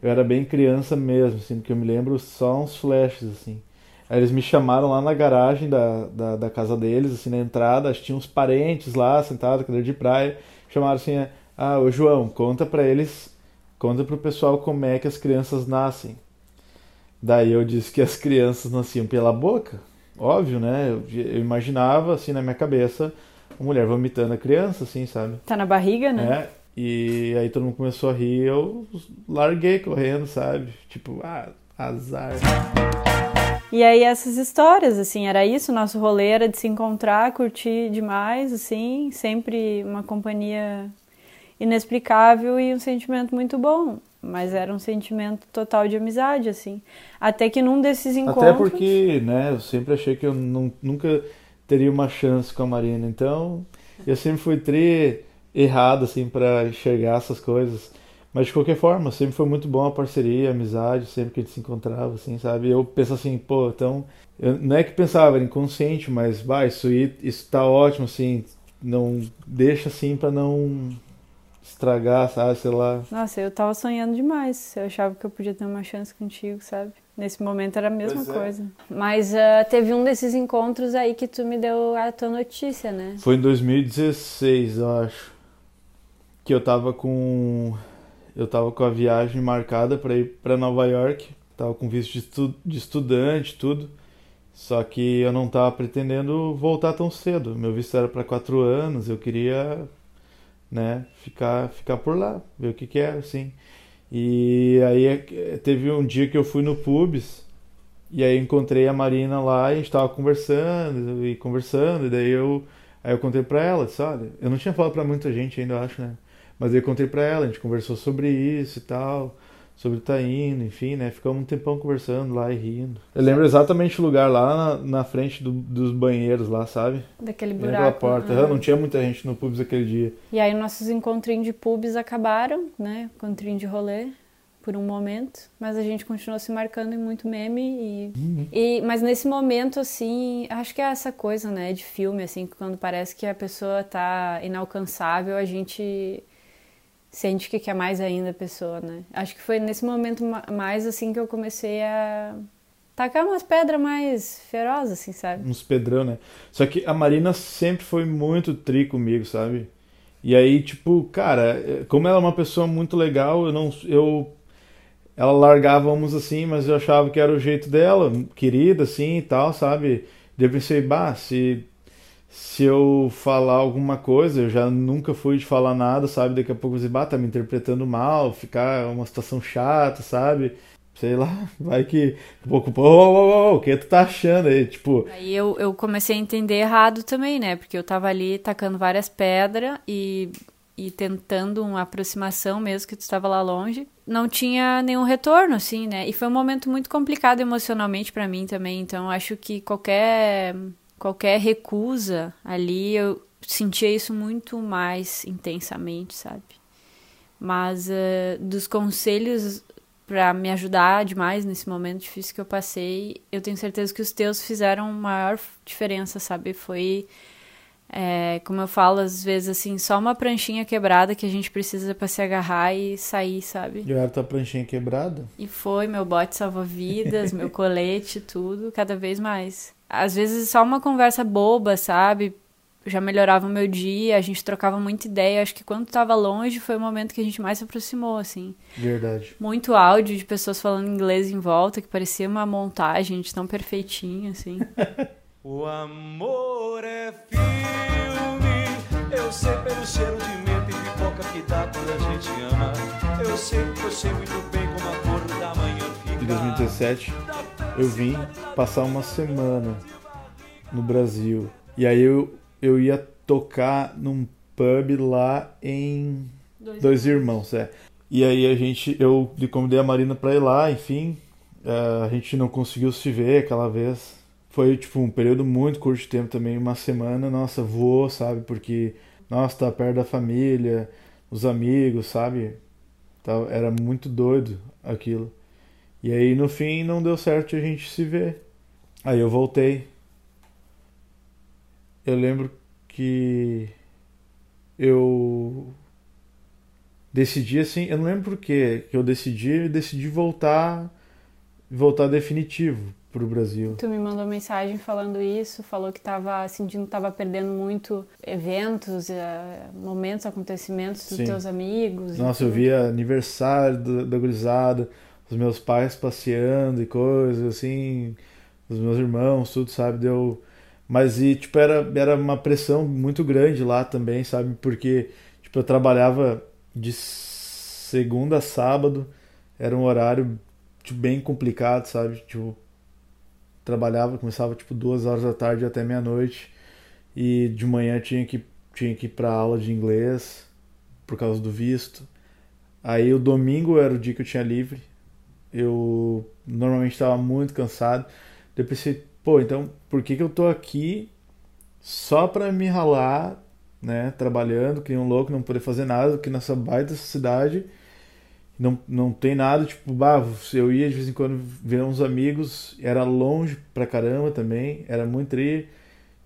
Eu era bem criança mesmo, assim, porque eu me lembro só uns flashes, assim. Aí eles me chamaram lá na garagem da, da, da casa deles, assim, na entrada, tinha uns parentes lá, sentados, cadeira de praia. Chamaram assim, ah, ô João, conta pra eles, conta pro pessoal como é que as crianças nascem. Daí eu disse que as crianças nasciam pela boca, óbvio, né? Eu, eu imaginava, assim, na minha cabeça, uma mulher vomitando a criança, assim, sabe? Tá na barriga, né? É, e aí todo mundo começou a rir, eu larguei correndo, sabe? Tipo, ah, azar. E aí essas histórias, assim, era isso, nosso rolê era de se encontrar, curtir demais, assim, sempre uma companhia inexplicável e um sentimento muito bom. Mas era um sentimento total de amizade, assim. Até que num desses encontros. Até porque, né, eu sempre achei que eu não, nunca teria uma chance com a Marina, então eu sempre fui tri errado, assim, pra enxergar essas coisas. Mas de qualquer forma, sempre foi muito bom a parceria, a amizade, sempre que a gente se encontrava, assim, sabe? Eu penso assim, pô, então. Eu, não é que pensava, era inconsciente, mas, vai, isso, isso tá ótimo, assim, não. Deixa assim pra não estragar, sabe? Sei lá. Nossa, eu tava sonhando demais. Eu achava que eu podia ter uma chance contigo, sabe? Nesse momento era a mesma Pois é. coisa. Mas ah, teve um desses encontros aí que tu me deu a tua notícia, né? Foi em 2016, eu acho. Que eu tava com. Eu tava com a viagem marcada pra ir pra Nova York. Tava com visto de, estu- de estudante, tudo. Só que eu não tava pretendendo voltar tão cedo. Meu visto era pra quatro anos, eu queria, né, ficar, ficar por lá, ver o que que era, assim. E aí eh, teve um dia que eu fui no Pubs. E aí encontrei a Marina lá e a gente tava conversando e conversando, e daí eu aí eu contei pra ela, olha, eu não tinha falado pra muita gente ainda, acho, né? Mas aí eu contei pra ela, a gente conversou sobre isso e tal, sobre tá indo, enfim, né? Ficamos um tempão conversando lá e rindo. Eu lembro exatamente o lugar lá na, na frente do- dos banheiros lá, sabe? Daquele buraco. porta. aham. Ah, Não tinha muita gente no Pubs aquele dia. E aí nossos encontrinhos de pubs acabaram, né? Encontrinho de rolê por um momento, mas a gente continuou se marcando em muito meme e, Uhum. e mas nesse momento assim, acho que é essa coisa, né, de filme assim, que quando parece que a pessoa tá inalcançável, a gente sente que quer mais ainda a pessoa, né? Acho que foi nesse momento ma- mais assim que eu comecei a tacar umas pedras mais ferozes, assim, sabe? uns pedrão, né? Só que a Marina sempre foi muito tri comigo, sabe? E aí, tipo, cara, eh, como ela é uma pessoa muito legal, eu não, eu, ela largávamos assim, mas eu achava que era o jeito dela, querida, assim e tal, sabe? Eu pensei, bah, se, se eu falar alguma coisa, eu já nunca fui de falar nada, sabe? Daqui a pouco pensei, bah, tá me interpretando mal, ficar uma situação chata, sabe? Sei lá, vai que. Um pouco, ô, ô, ô, o que tu tá achando aí? Tipo, Aí eu, eu comecei a entender errado também, né? Porque eu tava ali tacando várias pedras e, e tentando uma aproximação mesmo que tu estava lá longe. Não tinha nenhum retorno, assim, né? E foi um momento muito complicado emocionalmente pra mim também. Então acho que qualquer, qualquer recusa ali, eu sentia isso muito mais intensamente, sabe? Mas eh, dos conselhos pra me ajudar demais nesse momento difícil que eu passei. Eu tenho certeza que os teus fizeram maior diferença, sabe? Foi, é, como eu falo às vezes, assim, só uma pranchinha quebrada que a gente precisa pra se agarrar e sair, sabe? E era tua pranchinha quebrada? E foi meu bote salva-vidas, meu colete, tudo, cada vez mais. Às vezes só uma conversa boba, sabe? Já melhorava o meu dia, a gente trocava muita ideia. Acho que quando tava longe foi o momento que a gente mais se aproximou, assim. Verdade. Muito áudio de pessoas falando inglês em volta, que parecia uma montagem de tão perfeitinho, assim. O amor é filme, eu sei pelo cheiro de menta e pipoca que dá quando a gente ama. Eu sei, eu sei muito bem como a cor da manhã Em fica. 2017, eu vim passar uma semana no Brasil. E aí eu, eu ia tocar num pub lá em Dois Dois, Irmãos, é. E aí a gente, eu convidei a Marina pra ir lá, enfim. eh, a gente não conseguiu se ver aquela vez. Foi tipo um período muito curto de tempo também, uma semana, nossa, voou, sabe? Porque, nossa, tá perto da família, os amigos, sabe? Tá- Era muito doido aquilo. E aí no fim não deu certo a gente se ver. Aí eu voltei. Eu lembro que eu decidi assim, eu não lembro por que eu decidi, decidi voltar, voltar definitivo pro Brasil. Tu me mandou mensagem falando isso, falou que tava sentindo que tava perdendo muito eventos, eh, momentos, acontecimentos dos Sim. teus amigos. Nossa, eu via aniversário do- da gurizada, os meus pais passeando e coisas assim, os meus irmãos, tudo, sabe? Deu. Mas e, tipo, era, era uma pressão muito grande lá também, sabe? Porque, tipo, eu trabalhava de segunda a sábado, era um horário, tipo, bem complicado, sabe? Tipo, trabalhava, começava, tipo, duas horas da tarde até meia-noite, e de manhã tinha que, tinha que ir pra aula de inglês, por causa do visto. Aí o domingo era o dia que eu tinha livre. Eu normalmente estava muito cansado. Eu pensei, pô, então por que que eu tô aqui só pra me ralar, né? Trabalhando, que nem um louco, não poder fazer nada, que nessa baita cidade não, não tem nada, tipo, bah, eu ia de vez em quando ver uns amigos, era longe pra caramba também, era muito tri,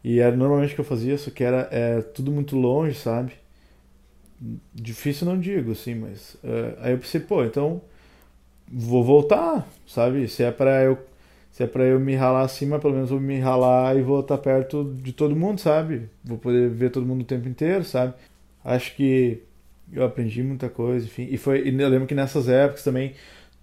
e era normalmente que eu fazia, só que era é, tudo muito longe, sabe? Difícil não digo, assim, mas é, aí eu pensei, pô, então vou voltar, sabe? Se é pra eu se é para eu me ralar acima, pelo menos vou me ralar e vou estar perto de todo mundo, sabe? Vou poder ver todo mundo o tempo inteiro, sabe? Acho que eu aprendi muita coisa, enfim. E foi, e eu lembro que nessas épocas também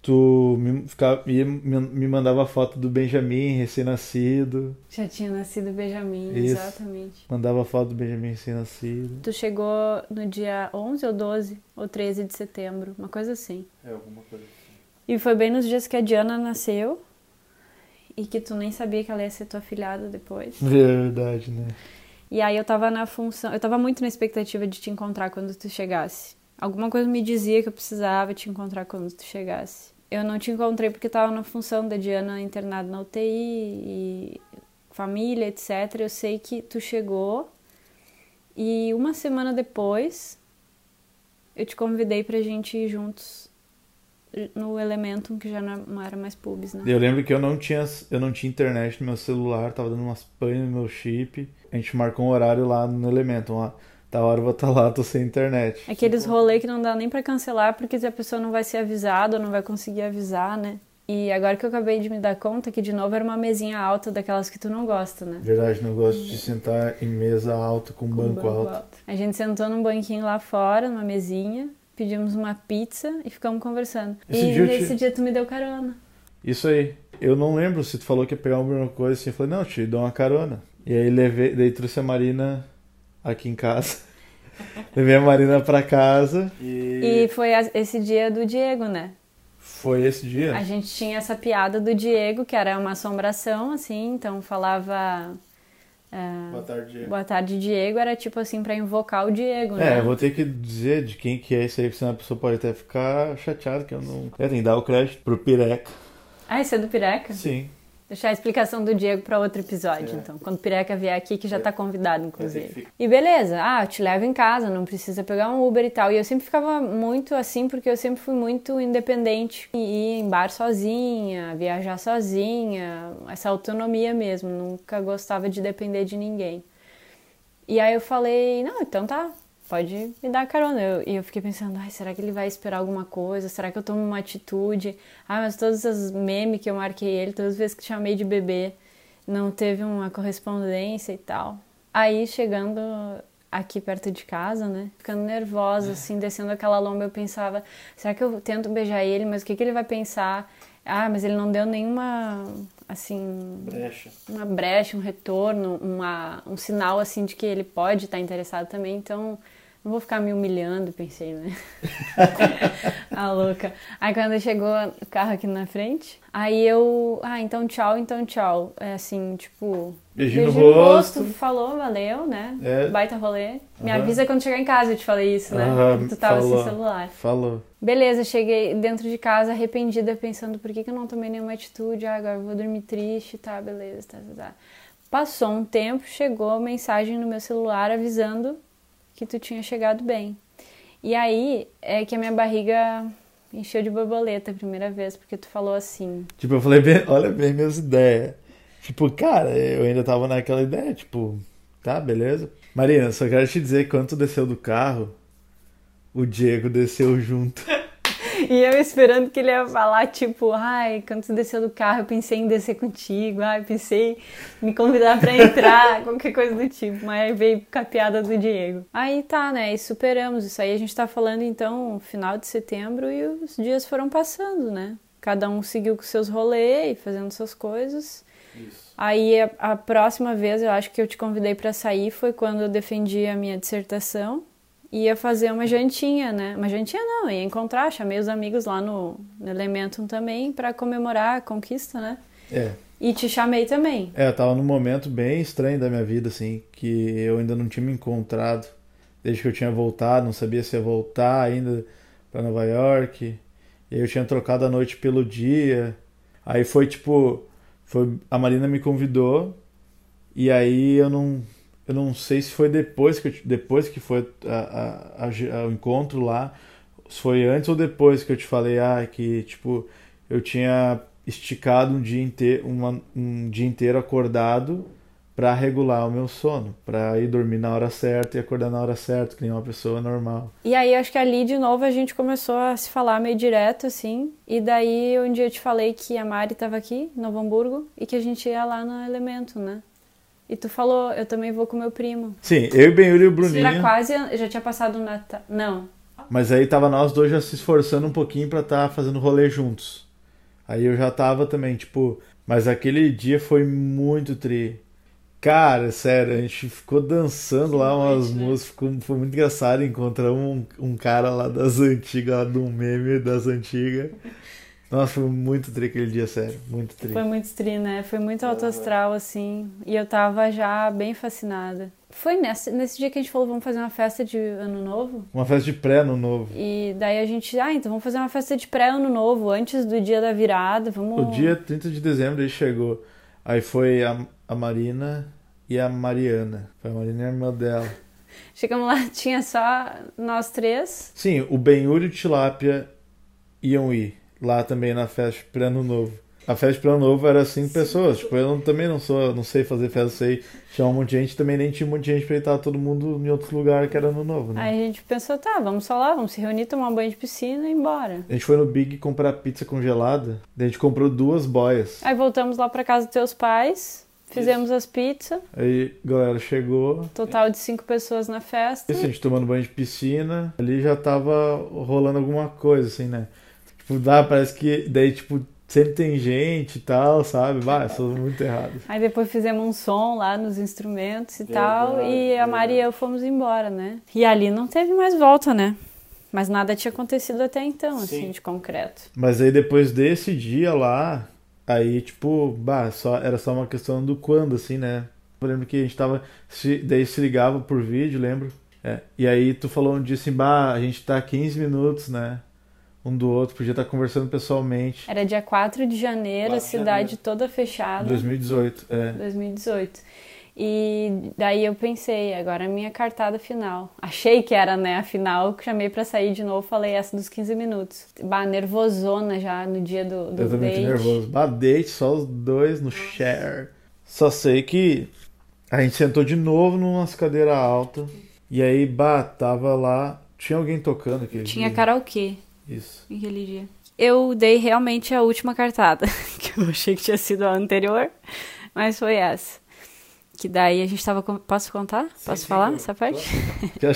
tu me, ficava, me, me mandava foto do Benjamin recém-nascido. Já tinha nascido Benjamin, Isso. exatamente. Mandava foto do Benjamin recém-nascido. Tu chegou no dia 11 ou 12 ou 13 de setembro, uma coisa assim. É alguma coisa assim. E foi bem nos dias que a Diana nasceu e que tu nem sabia que ela ia ser tua filhada depois. Verdade, né? E aí eu tava na função, eu tava muito na expectativa de te encontrar quando tu chegasse. Alguma coisa me dizia que eu precisava te encontrar quando tu chegasse. Eu não te encontrei porque tava na função da Diana internada na UTI e família, etc. Eu sei que tu chegou e uma semana depois eu te convidei pra gente ir juntos no Elementum, que já não era mais pubs, né? Eu lembro que eu não tinha, eu não tinha internet no meu celular, tava dando umas pane no meu chip. A gente marcou um horário lá no Elementum, lá. Tá hora eu vou estar lá, tô sem internet. Aqueles rolê que não dá nem pra cancelar porque a pessoa não vai ser avisada ou não vai conseguir avisar, né? E agora que eu acabei de me dar conta que de novo era uma mesinha alta daquelas que tu não gosta, né? Verdade, não gosto de sentar em mesa alta com, Com banco, alto. A gente sentou num banquinho lá fora, numa mesinha, pedimos uma pizza e ficamos conversando. Esse e dia eu nesse te- dia tu me deu carona. Isso aí. Eu não lembro se tu falou que ia pegar alguma coisa assim. Eu falei, não, te dou uma carona. E aí levei, daí trouxe a Marina aqui em casa. levei a Marina pra casa. E, E foi esse dia do Diego, né? foi esse dia. A gente tinha essa piada do Diego, que era uma assombração, assim, então falava. Ah, Boa tarde, Diego. Boa tarde, Diego. Era tipo assim, pra invocar o Diego, né? É, eu vou ter que dizer de quem que é isso aí, porque senão a pessoa pode até ficar chateada que eu não. É, tem que dar o crédito pro Pireca. Ah, esse é do Pireca? Sim. Deixar a explicação do Diego para outro episódio, É. então. Quando o Pireca vier aqui, que já tá convidado, inclusive. E beleza, ah, eu te levo em casa, não precisa pegar um Uber e tal. E eu sempre ficava muito assim, porque eu sempre fui muito independente. E ir em bar sozinha, viajar sozinha, essa autonomia mesmo. Nunca gostava de depender de ninguém. E aí eu falei, não, então tá, pode me dar carona. Eu- E eu, fiquei pensando, ai, será que ele vai esperar alguma coisa? Será que eu tomo uma atitude? Ah, mas todos os memes que eu marquei ele, todas as vezes que chamei de bebê, não teve uma correspondência e tal. Aí chegando aqui perto de casa, né? Ficando nervosa, assim, descendo aquela lomba, eu pensava, será que eu tento beijar ele, mas o que, que ele vai pensar? Ah, mas ele não deu nenhuma, assim, Brecha. uma brecha, um retorno, uma, um sinal assim de que ele pode estar interessado também, então não vou ficar me humilhando, pensei, né? a louca. Aí quando chegou o carro aqui na frente, aí eu, ah, então tchau, então tchau. É assim, tipo, Beijinho no beijo rosto. falou, valeu, né? É. Baita rolê. Me avisa quando chegar em casa, eu te falei isso, né? Porque tu tava falou. sem celular. Falou. Beleza, cheguei dentro de casa arrependida, pensando por que, que eu não tomei nenhuma atitude, ah, agora eu vou dormir triste, tá, beleza, tá, tá, tá. Passou um tempo, chegou mensagem no meu celular avisando que tu tinha chegado bem. E aí é que a minha barriga encheu de borboleta a primeira vez, porque tu falou assim. Tipo, eu falei, bem, olha bem minhas ideias. Tipo, cara, eu ainda tava naquela ideia, tipo, tá, beleza. Marina, só quero te dizer quando tu desceu do carro, o Diego desceu junto. E eu esperando que ele ia falar, tipo, ai, quando tu desceu do carro, eu pensei em descer contigo, ai, pensei em me convidar pra entrar, qualquer coisa do tipo. Mas aí veio com a piada do Diego. Aí tá, né? E superamos. Isso aí a gente tá falando, então, final de setembro e os dias foram passando, né? Cada um seguiu com seus rolês e fazendo suas coisas. Aí a, a próxima vez eu acho que eu te convidei pra sair foi quando eu defendi a minha dissertação. Ia fazer uma jantinha, né? Uma jantinha não, ia encontrar, chamei os amigos lá no, no Elementum também pra comemorar a conquista, né? É. E te chamei também. É, eu tava num momento bem estranho da minha vida, assim, que eu ainda não tinha me encontrado. Desde que eu tinha voltado, não sabia se ia voltar ainda pra Nova York. E eu tinha trocado a noite pelo dia. Aí foi tipo, foi a Marina me convidou e aí eu não eu não sei se foi depois que eu, depois que foi a, a- a- o encontro lá, se foi antes ou depois que eu te falei ah que tipo eu tinha esticado um dia inteiro uma- um dia inteiro acordado pra regular o meu sono, pra ir dormir na hora certa e acordar na hora certa, que nem uma pessoa normal. E aí acho que ali de novo a gente começou a se falar meio direto, assim. E daí um dia eu te falei que a Mari tava aqui, em Novo Hamburgo, e que a gente ia lá no Elemento, né? E tu falou, eu também vou com meu primo. Sim, eu e Benhuri e o Bruninho. quase, já tinha passado o Natal. Não. Mas aí tava nós dois já se esforçando um pouquinho pra estar fazendo rolê juntos. Aí eu já tava também, tipo, mas aquele dia foi muito tri. Cara, sério, a gente ficou dançando lá umas músicas, ficou, foi muito engraçado encontrar um, um cara lá das antigas, lá um meme das antigas. Nossa, foi muito tri aquele dia, sério, muito tri. Foi muito stri, né? Foi muito alto astral, assim. E eu tava já bem fascinada. Foi nesse, nesse dia que a gente falou, vamos fazer uma festa de ano novo? Uma festa de pré no novo. E daí a gente, ah, então vamos fazer uma festa de pré-ano novo, antes do dia da virada, vamos... O dia 30 de dezembro ele chegou. Aí foi a, a Marina e a Mariana. Foi a Marina e a irmã dela. Chegamos lá, tinha só nós três. Sim, o Benhur e o Tilápia iam ir lá também na festa de Ano Novo. A festa de Ano Novo era cinco pessoas. Tipo, eu não- também não sou, não sei fazer festa, sei chamar um monte de gente. Também nem tinha um monte de gente pra estar todo mundo em outro lugar que era Ano Novo, né? Aí a gente pensou, tá, vamos só lá, vamos se reunir, tomar um banho de piscina e ir embora. A gente foi no Big comprar pizza congelada. Daí a gente comprou duas boias. Aí voltamos lá pra casa dos teus pais, fizemos as pizzas, Aí galera chegou. total de cinco pessoas na festa. Isso, a gente tomando banho de piscina. Ali já tava rolando alguma coisa, assim, né? Tipo, dá, parece que. Daí, tipo, sempre tem gente e tal, sabe? Bah, eu sou muito errado. Aí depois fizemos um som lá nos instrumentos e tal, Verdade, e a Mari e eu fomos embora, né? E ali não teve mais volta, né? Mas nada tinha acontecido até então, assim, de concreto. Mas aí depois desse dia lá, aí, tipo, bah, só, era só uma questão do quando, assim, né? Eu lembro que a gente tava. Se, daí se ligava por vídeo, lembro. É, e aí tu falou um dia assim, bah, a gente tá 15 minutos, né? Um do outro, podia estar conversando pessoalmente. Era dia 4 de janeiro, 4 a de cidade janeiro. toda fechada. 2018, é. 2018. E daí eu pensei, agora é a minha cartada final. Achei que era, né, a final, chamei pra sair de novo, falei essa dos 15 minutos. Bah, nervosona já no dia do, do Eu também date. nervoso. Bah, date, só os dois no share. Só sei que a gente sentou de novo numas cadeiras altas. E aí, bah, tava lá. Tinha alguém tocando aquele Tinha dia. karaokê Isso. naquele dia. Eu dei realmente a última cartada, que eu achei que tinha sido a anterior, mas foi essa. Que daí a gente tava. com- Posso contar? Posso falar essa parte? Que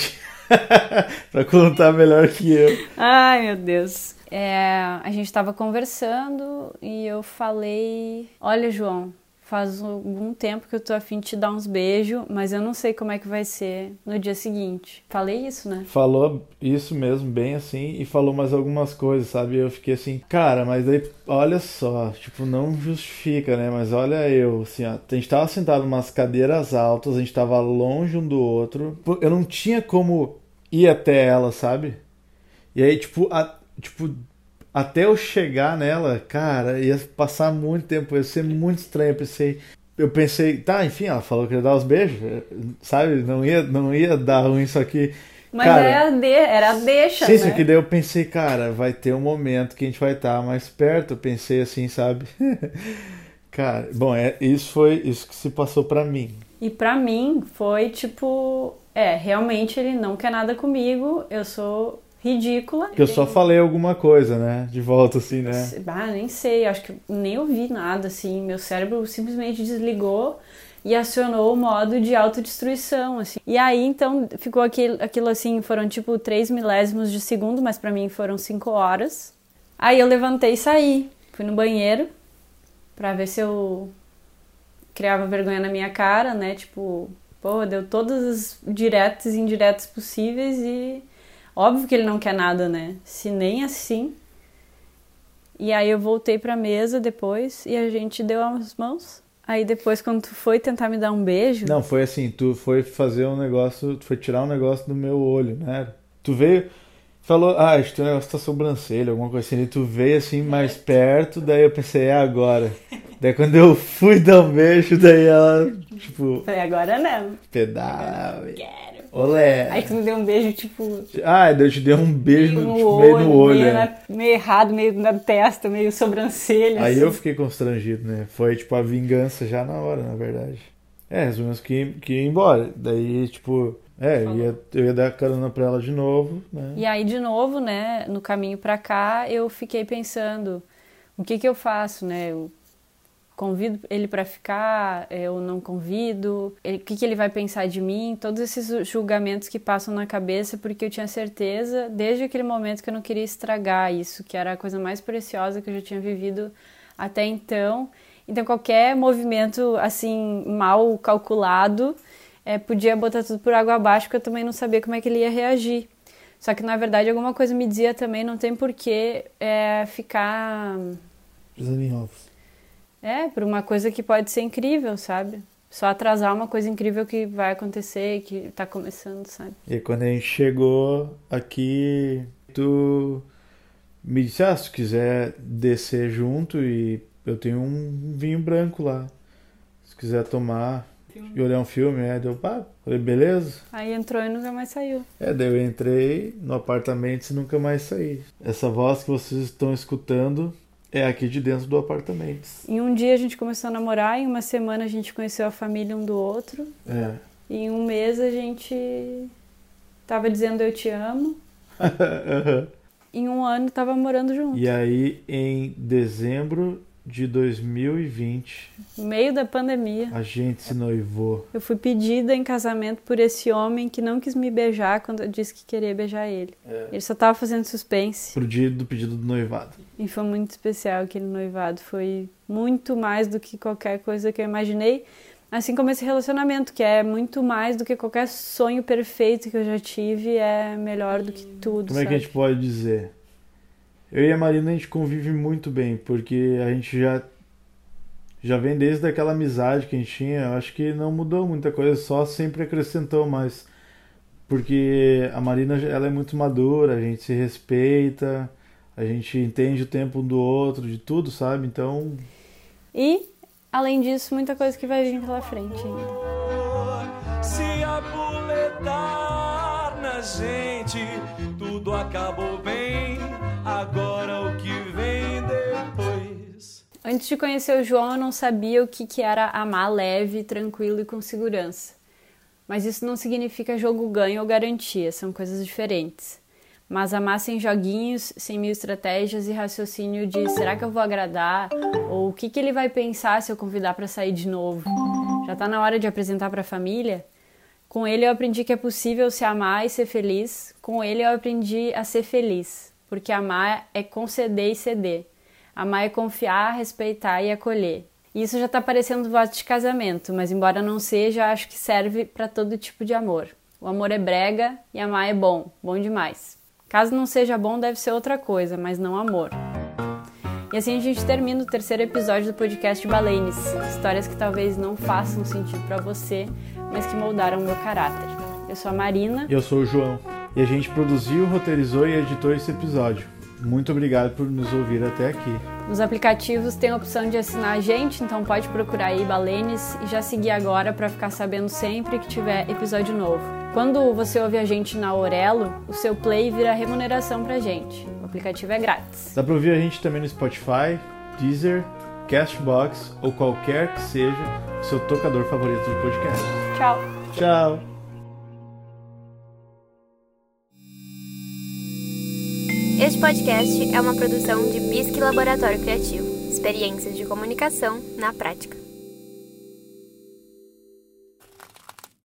pra contar melhor que eu. Ai, meu Deus. É, a gente tava conversando e eu falei: Olha, João, faz algum tempo que eu tô afim de te dar uns beijos, mas eu não sei como é que vai ser no dia seguinte. Falei isso, né? Falou isso mesmo, bem assim, e falou mais algumas coisas, sabe? Eu fiquei assim, cara, mas aí, olha só, tipo, não justifica, né? Mas olha eu, assim, ó, a gente tava sentado umas cadeiras altas, a gente tava longe um do outro, eu não tinha como ir até ela, sabe? E aí, tipo, a- tipo, até eu chegar nela, cara, ia passar muito tempo, ia ser muito estranho. Eu pensei, eu pensei, tá, enfim, ela falou que ia dar os beijos, sabe? Não ia, não ia dar ruim isso aqui. Mas Cara, era, a de, era a deixa, Sim, né? só que daí eu pensei, cara, vai ter um momento que a gente vai estar mais perto. Eu pensei assim, sabe? cara, bom, é, isso foi isso que se passou pra mim. E pra mim foi tipo, é, realmente ele não quer nada comigo, eu sou ridícula. Que eu só falei alguma coisa, né? De volta, assim, né? Ah, nem sei, acho que nem ouvi nada, assim. Meu cérebro simplesmente desligou e acionou o modo de autodestruição, assim. E aí, então, ficou aquilo, aquilo assim, foram tipo 3 milésimos de segundo, mas pra mim foram 5 horas. Aí eu levantei e saí. Fui no banheiro pra ver se eu criava vergonha na minha cara, né? Tipo, pô, deu todas as diretas e indiretas possíveis e óbvio que ele não quer nada, né? Se nem assim. E aí eu voltei pra mesa depois e a gente deu as mãos. Aí depois, quando tu foi tentar me dar um beijo. Não, foi assim, tu foi fazer um negócio, tu foi tirar um negócio do meu olho, né? Tu veio, falou, ah, acho que teu negócio tá sobrancelha, alguma coisa assim, e tu veio assim mais perto, daí eu pensei, é agora. daí quando eu fui dar um beijo, daí ela, tipo, Falei, agora não. pedal. Quero. Olé. Aí tu me deu um beijo, tipo. Ah, eu te dei um beijo no, no tipo, olho, meio no olho. meio, é. na- meio errado, meio na testa, meio sobrancelha. Aí assim. eu fiquei constrangido, né? Foi tipo a vingança já na hora, na verdade. É, resumimos que, que ia embora. Daí, tipo, é, eu ia, eu ia dar carona pra ela de novo, né? E aí, de novo, né, no caminho pra cá, eu fiquei pensando, o que que eu faço, né? Eu convido ele pra ficar, eu não convido, o que que ele vai pensar de mim? Todos esses julgamentos que passam na cabeça, porque eu tinha certeza, desde aquele momento, que eu não queria estragar isso, que era a coisa mais preciosa que eu já tinha vivido até então. Então, qualquer movimento, assim, mal calculado, é, podia botar tudo por água abaixo, porque eu também não sabia como é que ele ia reagir. Só que, na verdade, alguma coisa me dizia também, não tem porquê é, ficar... Pisando em ovos. É, por uma coisa que pode ser incrível, sabe? Só atrasar uma coisa incrível que vai acontecer, que tá começando, sabe? E quando a gente chegou aqui, tu me disse, ah, se quiser descer junto e eu tenho um vinho branco lá. Se quiser tomar e olhar um filme, é, deu, pá, falei, beleza. Aí entrou e nunca mais saiu. É, daí eu entrei no apartamento e nunca mais saí. Essa voz que vocês estão escutando é aqui de dentro do apartamento. Em um dia a gente começou a namorar, em uma semana a gente conheceu a família um do outro. É. E em um mês a gente tava dizendo eu te amo. Em um ano tava morando junto. e aí, em dezembro de 2020, No meio da pandemia. a gente se noivou. Eu fui pedida em casamento por esse homem que não quis me beijar quando eu disse que queria beijar ele. É. Ele só tava fazendo suspense. Pro dia do pedido do noivado. E foi muito especial aquele noivado. Foi muito mais do que qualquer coisa que eu imaginei. Assim como esse relacionamento, que é muito mais do que qualquer sonho perfeito que eu já tive, é melhor do que tudo. Como é que sabe? a gente pode dizer? Eu e a Marina a gente convive muito bem, porque a gente já já vem desde aquela amizade que a gente tinha. Eu acho que não mudou muita coisa, só sempre acrescentou mais. Porque a Marina ela é muito madura, a gente se respeita, a gente entende o tempo um do outro, de tudo, sabe? Então. E, além disso, muita coisa que vai vir pela frente ainda. Se na gente, tudo acabou bem. Agora o que vem depois. Antes de conhecer o João, eu não sabia o que, que era amar leve, tranquilo e com segurança. Mas isso não significa jogo ganho ou garantia, são coisas diferentes. Mas amar sem joguinhos, sem mil estratégias e raciocínio de será que eu vou agradar? Ou o que, que ele vai pensar se eu convidar para sair de novo? Já tá na hora de apresentar para a família? Com ele eu aprendi que é possível se amar e ser feliz. Com ele eu aprendi a ser feliz, porque amar é conceder e ceder. Amar é confiar, respeitar e acolher. E isso já está parecendo voto de casamento, mas embora não seja, acho que serve para todo tipo de amor. O amor é brega e amar é bom, bom demais. Caso não seja bom, deve ser outra coisa, mas não amor. E assim a gente termina o terceiro episódio do podcast Baleines, histórias que talvez não façam sentido para você, mas que moldaram o meu caráter. Eu sou a Marina. Eu sou o João. E a gente produziu, roteirizou e editou esse episódio. Muito obrigado por nos ouvir até aqui. Nos aplicativos tem a opção de assinar a gente, então pode procurar aí Balenes e já seguir agora para ficar sabendo sempre que tiver episódio novo. Quando você ouve a gente na Aurelo, o seu play vira remuneração pra gente. O aplicativo é grátis. Dá pra ouvir a gente também no Spotify, Deezer, Castbox ou qualquer que seja o seu tocador favorito de podcast. Tchau. Tchau. Este podcast é uma produção de Bisque Laboratório Criativo. Experiências de comunicação na prática.